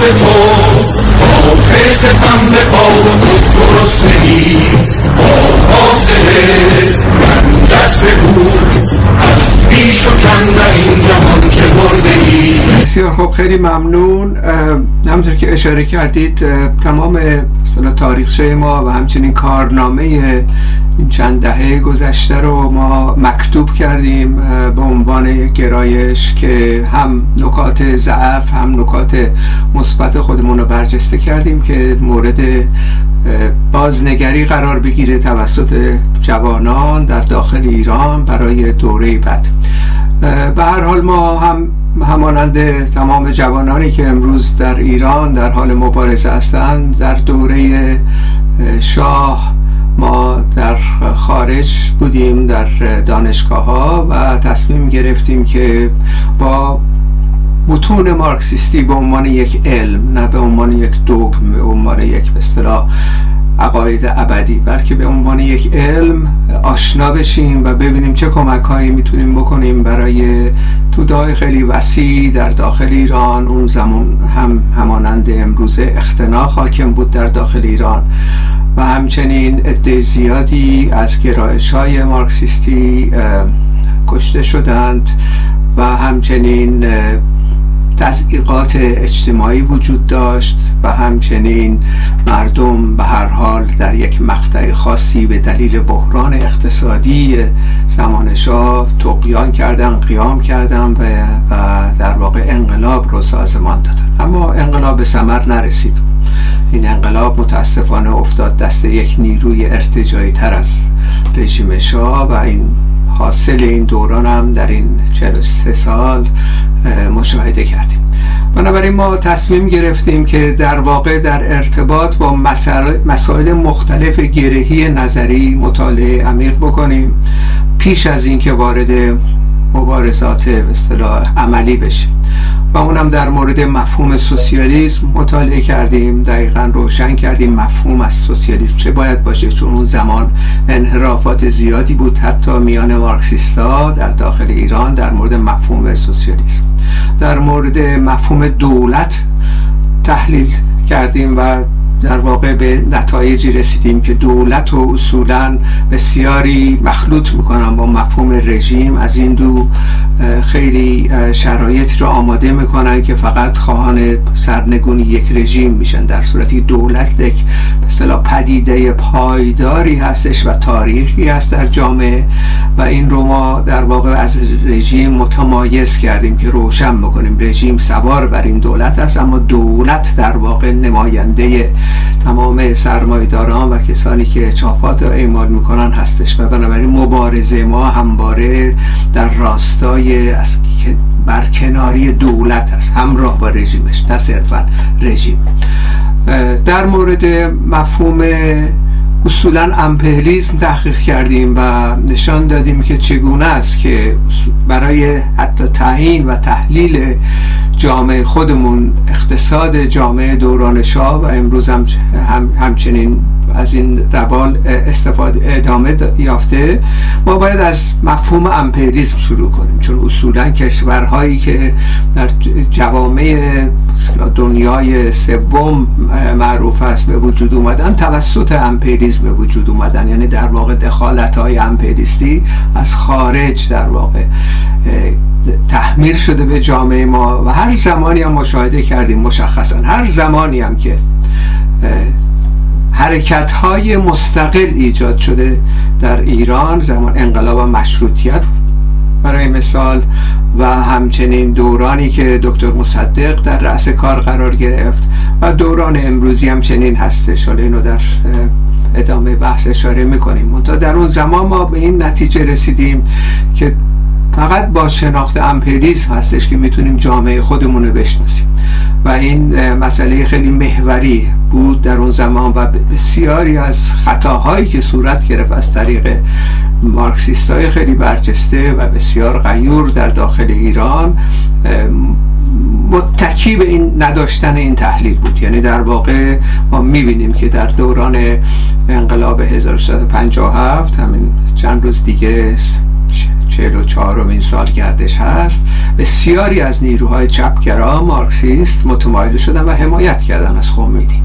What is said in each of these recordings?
به تو. آخه ستم به و تو گرسنگی. با فاصله رنجت بگو. از پیش و کندن این جهان چه بردگی. بسیار خب خیلی ممنون. همونطور که اشاره کردید تمام تاریخچه ما و همچنین کارنامه این چند دهه گذشته رو ما مکتوب کردیم به عنوان گرایش که هم نکات ضعف هم نکات مثبت خودمون رو برجسته کردیم که مورد بازنگری قرار بگیره توسط جوانان در داخل ایران برای دوره بعد. به هر حال ما هم همانند تمام جوانانی که امروز در ایران در حال مبارزه هستند در دوره اه، شاه ما در خارج بودیم در دانشگاه ها و تصمیم گرفتیم که با متون مارکسیستی به عنوان یک علم نه به عنوان یک دوگم به عنوان یک به اصطلاح عقاید ابدی بلکه به عنوان یک علم آشنا بشیم و ببینیم چه کمک هایی می‌تونیم بکنیم برای توده خیلی وسیع در داخل ایران. اون زمان هم همانند امروز اختناق حاکم بود در داخل ایران. و همچنین عده زیادی از گرایش های مارکسیستی کشته شدند و همچنین اه، تضییقات اجتماعی وجود داشت و همچنین مردم به هر حال در یک مقطع خاصی به دلیل بحران اقتصادی زمان شاه تقیان کردن قیام کردن و, در واقع انقلاب رو سازمان دادن اما انقلاب ثمر نرسید. این انقلاب متاسفانه افتاد دست یک نیروی ارتجایی تر از رژیم شاه و این حاصل این دوران هم در این 43 سال اه، مشاهده کردیم. بنابراین ما تصمیم گرفتیم که در واقع در ارتباط با مسائل- مختلف گرهی نظری مطالعه عمیق بکنیم. پیش از اینکه وارد مبارزات اصطلاح عملی بشیم. و اونم در مورد مفهوم سوسیالیسم مطالعه کردیم دقیقا روشن کردیم مفهوم از سوسیالیسم چه باید باشه چون اون زمان انحرافات زیادی بود حتی میان مارکسیستا در داخل ایران در مورد مفهوم سوسیالیسم. در مورد مفهوم دولت تحلیل کردیم و در واقع به نتایجی رسیدیم که دولت و اصولا بسیاری مخلوط می‌کنن با مفهوم رژیم. از این دو خیلی شرایط رو آماده می‌کنن که فقط خواهان سرنگونی یک رژیم میشن. در صورتی دولت یک اصطلاح پدیده پایداری هستش و تاریخی هست در جامعه و این رو ما در واقع از رژیم متمایز کردیم که روشن بکنیم. رژیم سوار بر این دولت است اما دولت در واقع نماینده تمام سرمایداران و کسانی که چاپات اعمال می‌کنن هستش و بنابراین مبارزه ما همواره در راستای از برکناری دولت است همراه با رژیمش نه صرفا رژیم. در مورد مفهوم اصولا امپریالیسم تحقیق کردیم و نشان دادیم که چگونه است که برای حتی تعیین و تحلیل جامعه خودمون اقتصاد جامعه دوران شاه و امروز هم- همچنین از این روال استفاده ادامه دا- یافته. ما باید از مفهوم امپریالیسم شروع کنیم چون اصولا کشورهایی که در جوامع دنیای سوم معروف است به وجود اومدن توسط امپریالیسم به وجود اومدن. یعنی در واقع دخالت های امپریالیستی از خارج در واقع تحمیل شده به جامعه ما. و هر زمانی هم مشاهده کردیم مشخصا هر زمانی هم که حرکت های مستقل ایجاد شده در ایران زمان انقلاب و مشروطیت برای مثال و همچنین دورانی که دکتر مصدق در رأس کار قرار گرفت و دوران امروزی هم چنین هستش. حالا اینو در ادامه بحث اشاره می‌کنیم. منتها در اون زمان ما به این نتیجه رسیدیم که فقط با شناخت امپریزم هستش که می‌تونیم جامعه خودمون رو بشناسیم. و این مسئله خیلی محوری بود در اون زمان و بسیاری از خطاهایی که صورت گرفت از طریق مارکسیست های خیلی برجسته و بسیار غیور در داخل ایران متکی به این نداشتن این تحلیل بود. یعنی در واقع ما می‌بینیم که در دوران انقلاب 1357 همین چند روز دیگه 44 امین سالگردش هست. بسیاری از نیروهای چپگرا مارکسیست متمایل شدن و حمایت کردن از خمینی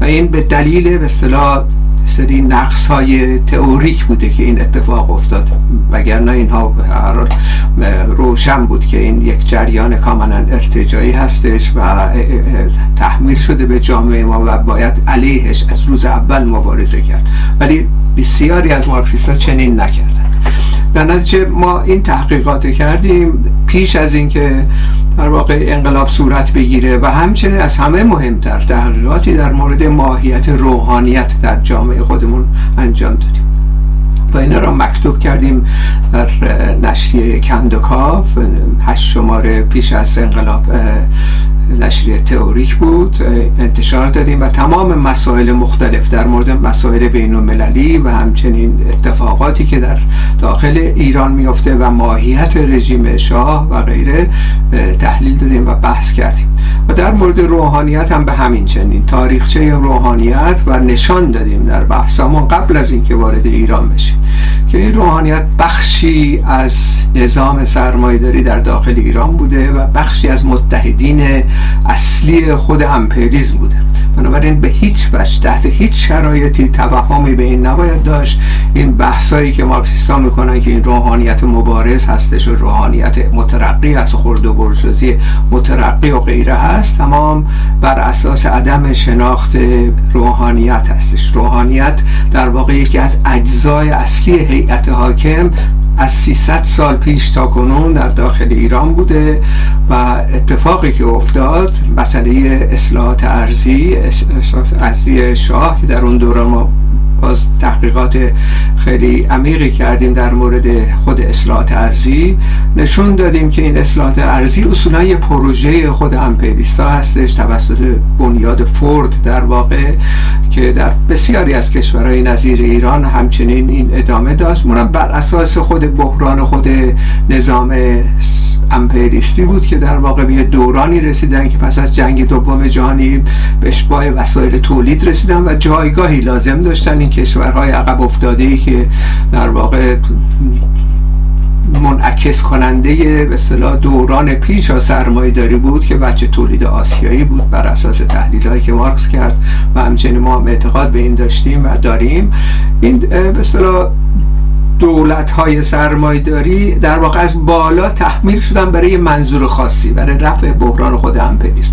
و این به دلیل به اصطلاح سری نقص های تئوریک بوده که این اتفاق افتاد. وگرنه اینها روشن بود که این یک جریان کاملا ارتجایی هستش و تحمیل شده به جامعه ما و باید علیهش از روز اول مبارزه کرد. ولی بسیاری از مارکسیست ها چنین نکردن در نتیجه ما این تحقیقات کردیم پیش از اینکه در واقع انقلاب صورت بگیره و همچنین از همه مهمتر تحقیقاتی در مورد ماهیت روحانیت در جامعه خودمون انجام دادیم. و اینا را مکتوب کردیم در نشریه کندوکاف هشت شماره پیش از انقلاب نشریه تئوریک بود انتشار دادیم و تمام مسائل مختلف در مورد مسائل بین المللی و همچنین اتفاقاتی که در داخل ایران میفته و ماهیت رژیم شاه و غیره تحلیل دادیم و بحث کردیم. و در مورد روحانیت هم به همین چنین. تاریخچه روحانیت و نشان دادیم در بحثمون قبل از اینکه وارد ایران بشیم که این روحانیت بخشی از نظام سرمایداری در داخل ایران بوده و بخشی از متحدین اصلی خود امپریزم بوده. بنابراین به هیچ وجه تحت هیچ شرایطی توهمی به این نباید داشت. این بحثایی که مارکسیستا می‌کنن که این روحانیت مبارز هستش و روحانیت مترقی از خرد و برجازی مترقی و غیره هست تمام بر اساس عدم شناخت روحانیت هستش. روحانیت در واقع یکی از اجزای اصلی هیئت حاکم از 300 سال پیش تا کنون در داخل ایران بوده و اتفاقی که افتاد مسئله اصلاحات ارزی اصلاحات ارزی شاه که در اون دوران ما باز تحقیقات خیلی عمیقی کردیم در مورد خود اصلاحات ارزی نشون دادیم که این اصلاحات ارزی اصولا یه پروژه خود امپریستا هستش توسط بنیاد فورد در واقع که در بسیاری از کشورهای نظیر ایران همچنین این ادامه داشت. منم بر اساس خود بحران خود نظام امپریستی بود که در واقع به دورانی رسیدن که پس از جنگ دوم جهانی به اشباع وسایل تولید رسیدن و جایگاهی لازم داشتن. این کشورهای عقب افتاده ای که در واقع منعکس کننده به اصطلاح دوران پیش از سرمایه داری بود که بچه تولید آسیایی بود بر اساس تحلیل هایی که مارکس کرد و همچنین ما هم اعتقاد به این داشتیم و داریم. این به اصطلاح دولت های سرمایداری در واقع از بالا تحمیل شدن برای منظور خاصی برای رفع بحران خود امپریسم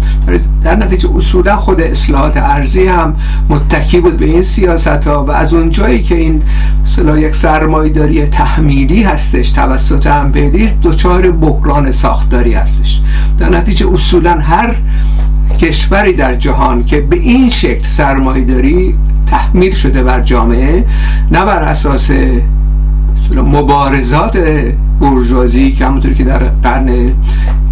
در نتیجه اصولا خود اصلاحات ارزی هم متکی بود به این سیاست ها و از اونجایی که این مثلا یک سرمایداری تحمیلی هستش توسط امپریسم دچار بحران ساختاری هستش. در نتیجه اصولا هر کشوری در جهان که به این شکل سرمایداری تحمیل شده بر جامعه نه بر اساس مبارزات برجوازی که همونطور که در قرن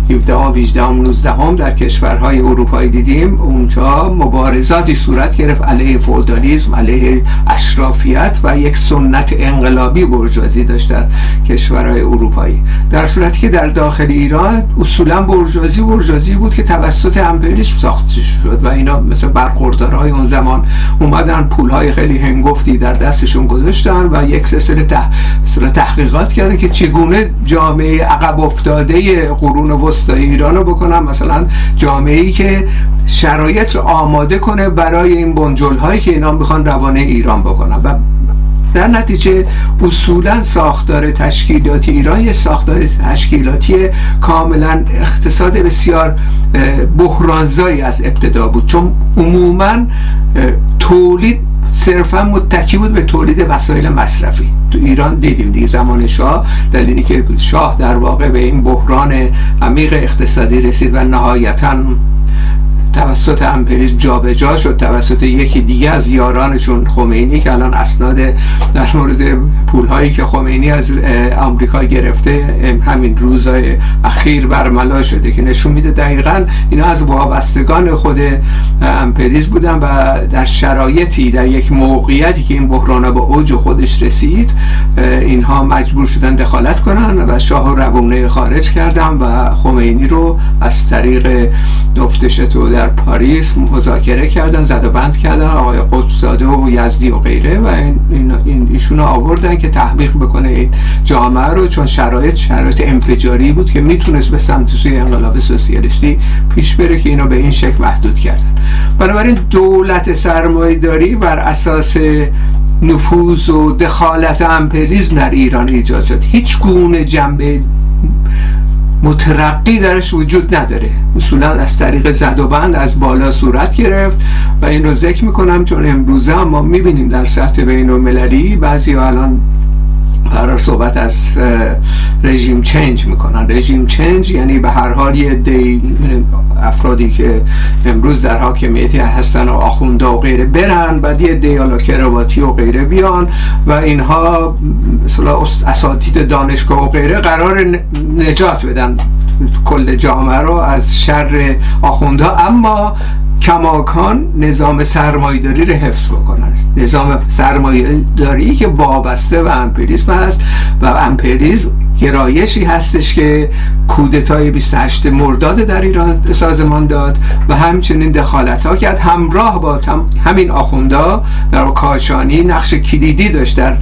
17 18 19 در کشورهای اروپایی دیدیم. اونجا مبارزاتی صورت گرفت. علیه فودالیزم علیه اشرافیت و یک سنت انقلابی برجوازی داشت در کشورهای اروپایی. در صورتی که در داخل ایران اصولا برجوازی برجوازی بود که توسط امپریسم ساخته شد و اینا مثل برخوردارهای اون زمان اومدن پولهای خیلی هنگفتی در دستشون گذاشتن و یک سلسله تح... تحقیقات کردن که چگونه جامعه عقب افتاده قرون وسطای ایران رو بکنم. مثلا جامعه ای که شرایط رو آماده کنه برای این بنجل هایی که اینا می‌خوان روانه ایران بکنن. و در نتیجه اصولا ساختار تشکیلاتی ایران یه ساختار تشکیلاتی کاملا اقتصاد بسیار بحرانزایی از ابتدا بود. چون عموما تولید صرفا متکی بود به تولید وسایل مصرفی. تو ایران دیدیم دیگه. زمان شاه دلیلی که شاه در واقع به این بحران عمیق اقتصادی رسید و نهایتا توسط امپریزم جابجا شد توسط یکی دیگه از یارانشون خمینی که الان اسناد در مورد پولهایی که خمینی از آمریکا گرفته همین روزهای اخیر برملا شده که نشون میده دقیقا اینا از وابستگان خود امپریز بودن و در شرایطی در یک موقعیتی که این بحران با اوج خودش رسید اینها مجبور شدن دخالت کنن و شاه روونه خارج کردن و خمینی رو از طریق نفت شتو در پاریس مذاکره کردن زد و بند کردن آقای قطبزاده و یزدی و غیره و این, این ایشون آوردن که تحقیق بکنه این جامعه رو چون شرایط شرایط انفجاری بود که می‌تونست به سمت سوی انقلاب سوسیالیستی پیش بره که اینو به این شکل محدود کردن. بنابراین دولت سرمایه داری بر اساس نفوذ و دخالت امپریزم در ایران ایجاد شد. هیچ گونه جنبه مترقی درش وجود نداره. اصولا از طریق زد و بند از بالا صورت گرفت و این رو ذکر می‌کنم چون امروزه ما می‌بینیم در سطح بین المللی بعضی الان قرار صحبت از رژیم چنج می‌کنن. رژیم چنج یعنی به هر حال یه دی افرادی که امروز در حاکمیتی هستن و آخونده و غیره برن بعد یه دی کراواتی و غیره بیان و اینها اساتید دانشگاه و غیره قرار نجات بدن. کل جامعه رو از شر آخونده. اما کماکان نظام سرمایداری رو حفظ بکنن. نظام سرمایداری که وابسته و امپریسم هست و امپریسم گرایشی هستش که کودتای 28 مرداد در ایران سازمان داد و همچنین دخالت ها کرد. همراه با همین آخوندا در کاشانی نقش کلیدی داشت در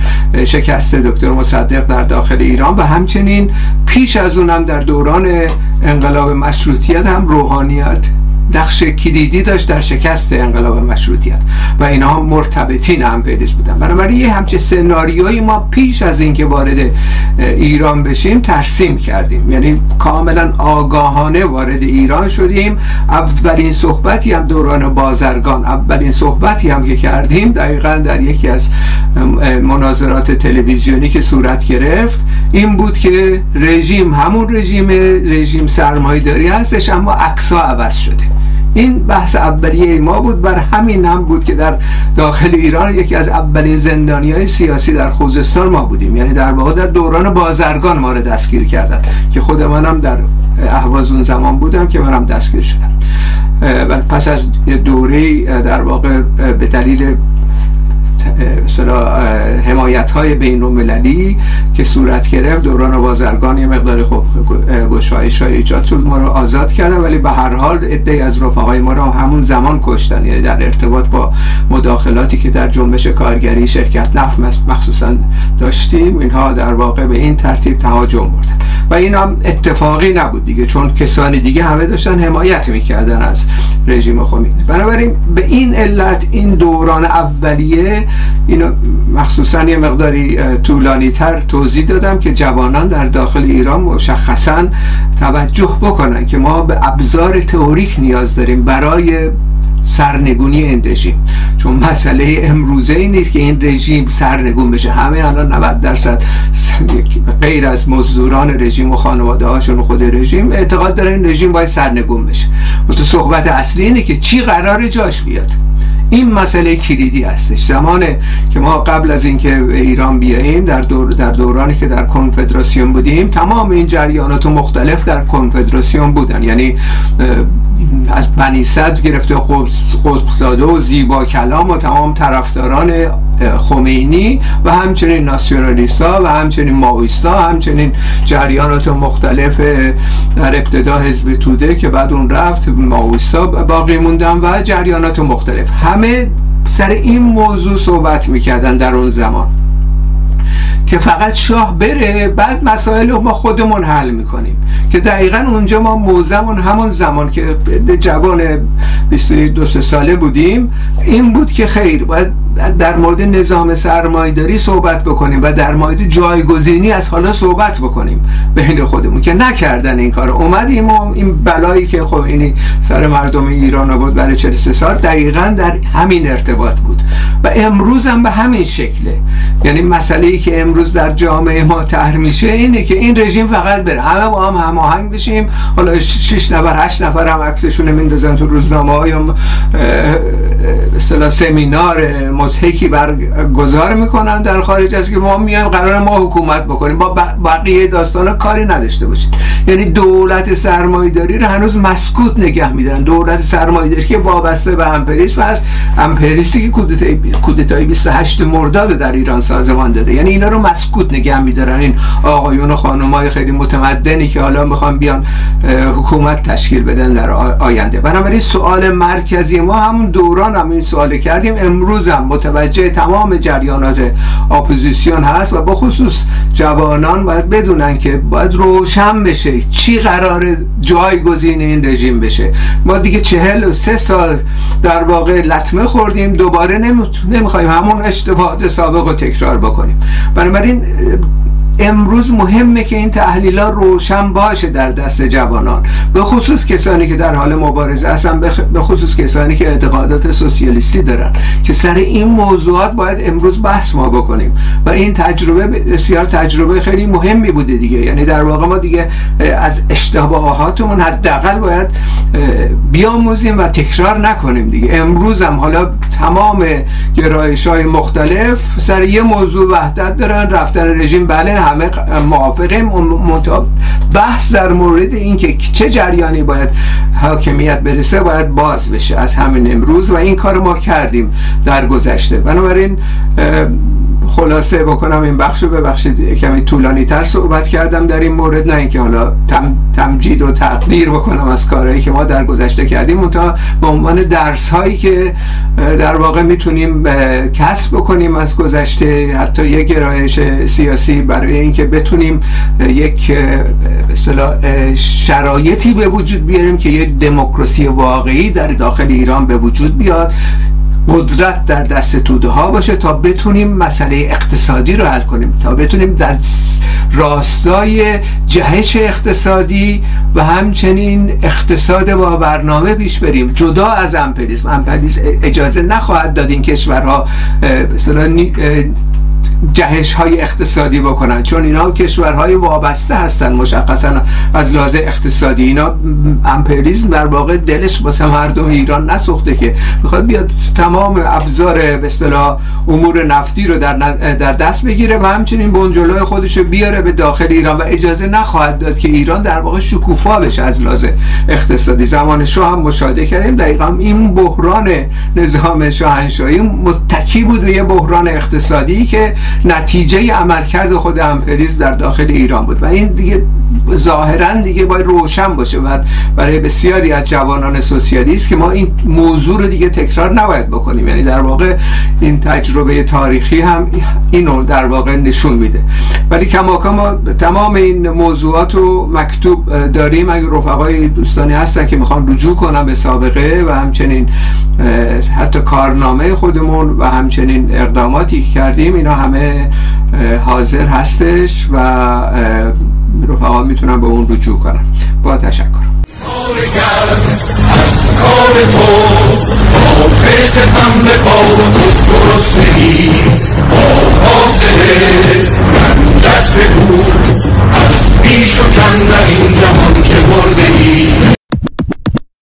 شکست دکتر مصدق در داخل ایران و همچنین پیش از اونم در دوران انقلاب مشروطیت هم روحانیت نقش کلیدی داشت در شکست انقلاب مشروطیت و اینها مرتبطین هم پیدش بودن. بنابراین یه همچه سناریوی ما پیش از اینکه وارد ایران بشیم ترسیم کردیم. یعنی کاملا آگاهانه وارد ایران شدیم. اولین صحبتی هم دوران بازرگان اولین صحبتی هم که کردیم دقیقا در یکی از مناظرات تلویزیونی که صورت گرفت این بود که رژیم همون رژیم رژیم سرمایداری هستش اما عکسها عوض شده. این بحث اولیه ما بود بر همین هم بود که در داخل ایران یکی از اولین زندانی های سیاسی در خوزستان ما بودیم. یعنی در واقع در دوران بازرگان ما رو دستگیر کردن که خود منم در احواز اون زمان بودم که منم دستگیر شدم. و پس از دوره در واقع به دلیل حمایت های بین المللی که صورت گرفت دوران بازرگان یه مقدار خب گشایش های ایجاد شد ما رو آزاد کردن ولی به هر حال عده از رفقای ما رو همون زمان کشتن. یعنی در ارتباط با مداخلاتی که در جنبش کارگری شرکت نفت مخصوصا داشتیم اینها در واقع به این ترتیب تهاجم بردن. و این هم اتفاقی نبود دیگه چون کسانی دیگه همه داشتن حمایت می‌کردن از رژیم خمینی. بنابراین به این علت این دوران اولیه اینو مخصوصا یه مقداری طولانی تر توضیح دادم که جوانان در داخل ایران مشخصا توجه بکنن که ما به ابزار تئوریک نیاز داریم برای سرنگونی این رژیم. چون مسئله امروزه ای نیست که این رژیم سرنگون بشه. همه الان 90 درصد غیر از مزدوران رژیم و خانواده هاشون و خود رژیم اعتقاد دارن این رژیم باید سرنگون بشه. تو صحبت اصلی اینه که چی قرار جاش بیاد. این مسئله کلیدی هستش. زمانه که ما قبل از اینکه به ایران بیاییم در, دور در دورانی که در کنفدراسیون بودیم تمام این جریانات مختلف در کنفدراسیون بودن. یعنی از بنی صد گرفته قطبزاده و زیبا کلام و تمام طرفداران خمینی و همچنین ناسیونالیستا و همچنین ماویستا همچنین جریانات مختلف در ابتدا حزب توده که بعد اون رفت ماویستا باقی موندن و جریانات مختلف. همه سر این موضوع صحبت می‌کردن در اون زمان. که فقط شاه بره بعد مسائل رو ما خودمون حل می‌کنیم. که دقیقا اونجا ما موزمون همون زمان که جوان 22 ساله بودیم این بود که خیر باید در مورد نظام سرمایداری صحبت بکنیم و در مورد جایگزینی از حالا صحبت بکنیم بین خودمون که نکردن این کار اومدیم و این بلایی که خب اینی سر مردم ایران بود برای 43 سال دقیقا در همین ارتباط بود و امروز هم به همین شکله. یعنی مسئله ای که امروز در جامعه ما طرح میشه اینه که این رژیم فقط بره. همه با هم هماهنگ بشیم. حالا 6 نفر 8 نفر هم عکسشون میندازن تو روزنامه های اصطلاح سمینار مزهکی برگزار می‌کنن در خارج از که ما میایم قرار ما حکومت بکنیم. با بقیه داستان کاری نداشته باشید. یعنی دولت سرمایه‌داری رو هنوز مسکوت نگه میدارن. دولت سرمایه‌داری که وابسته به امپریسم هست امپریستی که کودتای 28 مرداد در ایران سازمان داده. یعنی اینا رو مسکوت نگه میدارن. این آقایون و خانمای خیلی متمدنی که حالا می‌خوان بیان حکومت تشکیل بدن در آینده. بنابراین سوال مرکزی ما همون دوران هم سوال کردیم. امروز هم متوجه تمام جریانات اپوزیسیون هست و بخصوص جوانان باید بدونن که باید روشن بشه چی قرار جایگزین این رژیم بشه. ما دیگه چهل و سه سال در واقع لطمه خوردیم دوباره نمی‌خوایم همون اشتباهات سابق رو تکرار بکنیم. بنابراین امروز مهمه که این ها روشن باشه در دست جوانان. به خصوص کسانی که در حال مبارزه هستن به خصوص کسانی که اعتقادات سوسیالیستی دارن. که سر این موضوعات باید امروز بحث ما بکنیم. و این تجربه بسیار تجربه خیلی مهمی بوده دیگه. یعنی در واقع ما دیگه از اشتباهاتمون حداقل باید بیاموزیم و تکرار نکنیم دیگه. امروز هم حالا تمام گرایش های مختلف سر یه موضوع وحدت دارن رفتن رژیم بله همه موافقیم. بحث در مورد اینکه چه جریانی باید حاکمیت برسه باید باز بشه از همین امروز و این کار ما کردیم در گذشته. بنابراین خلاصه بکنم این بخش رو ببخشید. کمی طولانی تر صحبت کردم در این مورد نه اینکه حالا تم، تمجید و تقدیر بکنم از کارهایی که ما در گذشته کردیم. منتها به عنوان درس هایی که در واقع می‌تونیم کسب بکنیم از گذشته حتی یک گرایش سیاسی برای اینکه بتونیم یک شرایطی به وجود بیاریم که یک دموکراسی واقعی در داخل ایران به وجود بیاد. قدرت در دست توده ها باشه تا بتونیم مسئله اقتصادی رو حل کنیم تا بتونیم در راستای جهش اقتصادی و همچنین اقتصاد با برنامه پیش بریم. جدا از امپریسم امپریسم اجازه نخواهد داد این کشورها جهش های اقتصادی بکنن. چون اینا کشورهای وابسته هستن مشخصا از لحاظ اقتصادی. اینا امپریزم در واقع دلش واسه مردم ایران نسوخته که می‌خواد بیاد تمام ابزار به اصطلاح امور نفتی رو در, در دست بگیره و همچنین بنجلوی خودش رو بیاره به داخل ایران و اجازه نخواهد داد که ایران در واقع شکوفا بشه از لحاظ اقتصادی. زمان شاه هم مشاهده کردیم. دقیقا این بحران نظام شاهنشاهی متکی بود به یه بحران اقتصادی که نتیجه عملکرد خود امپریز در داخل ایران بود. و این دیگه ظاهرا دیگه باید روشن باشه و برای بسیاری از جوانان سوسیالیست که ما این موضوع رو دیگه تکرار نباید بکنیم. یعنی در واقع این تجربه تاریخی هم اینو در واقع نشون میده. ولی کماکان ما تمام این موضوعات رو مکتوب داریم. اگه رفقای دوستانی هستن که می‌خوان رجوع کنم به سابقه و همچنین حتی کارنامه خودمون و همچنین اقداماتی که کردیم اینا همه حاضر هستش و رفقا می‌تونن به اون رجوع کنن با تشکر. از کار تو به با حاصله رنجت از بیش و کندر این جهان چه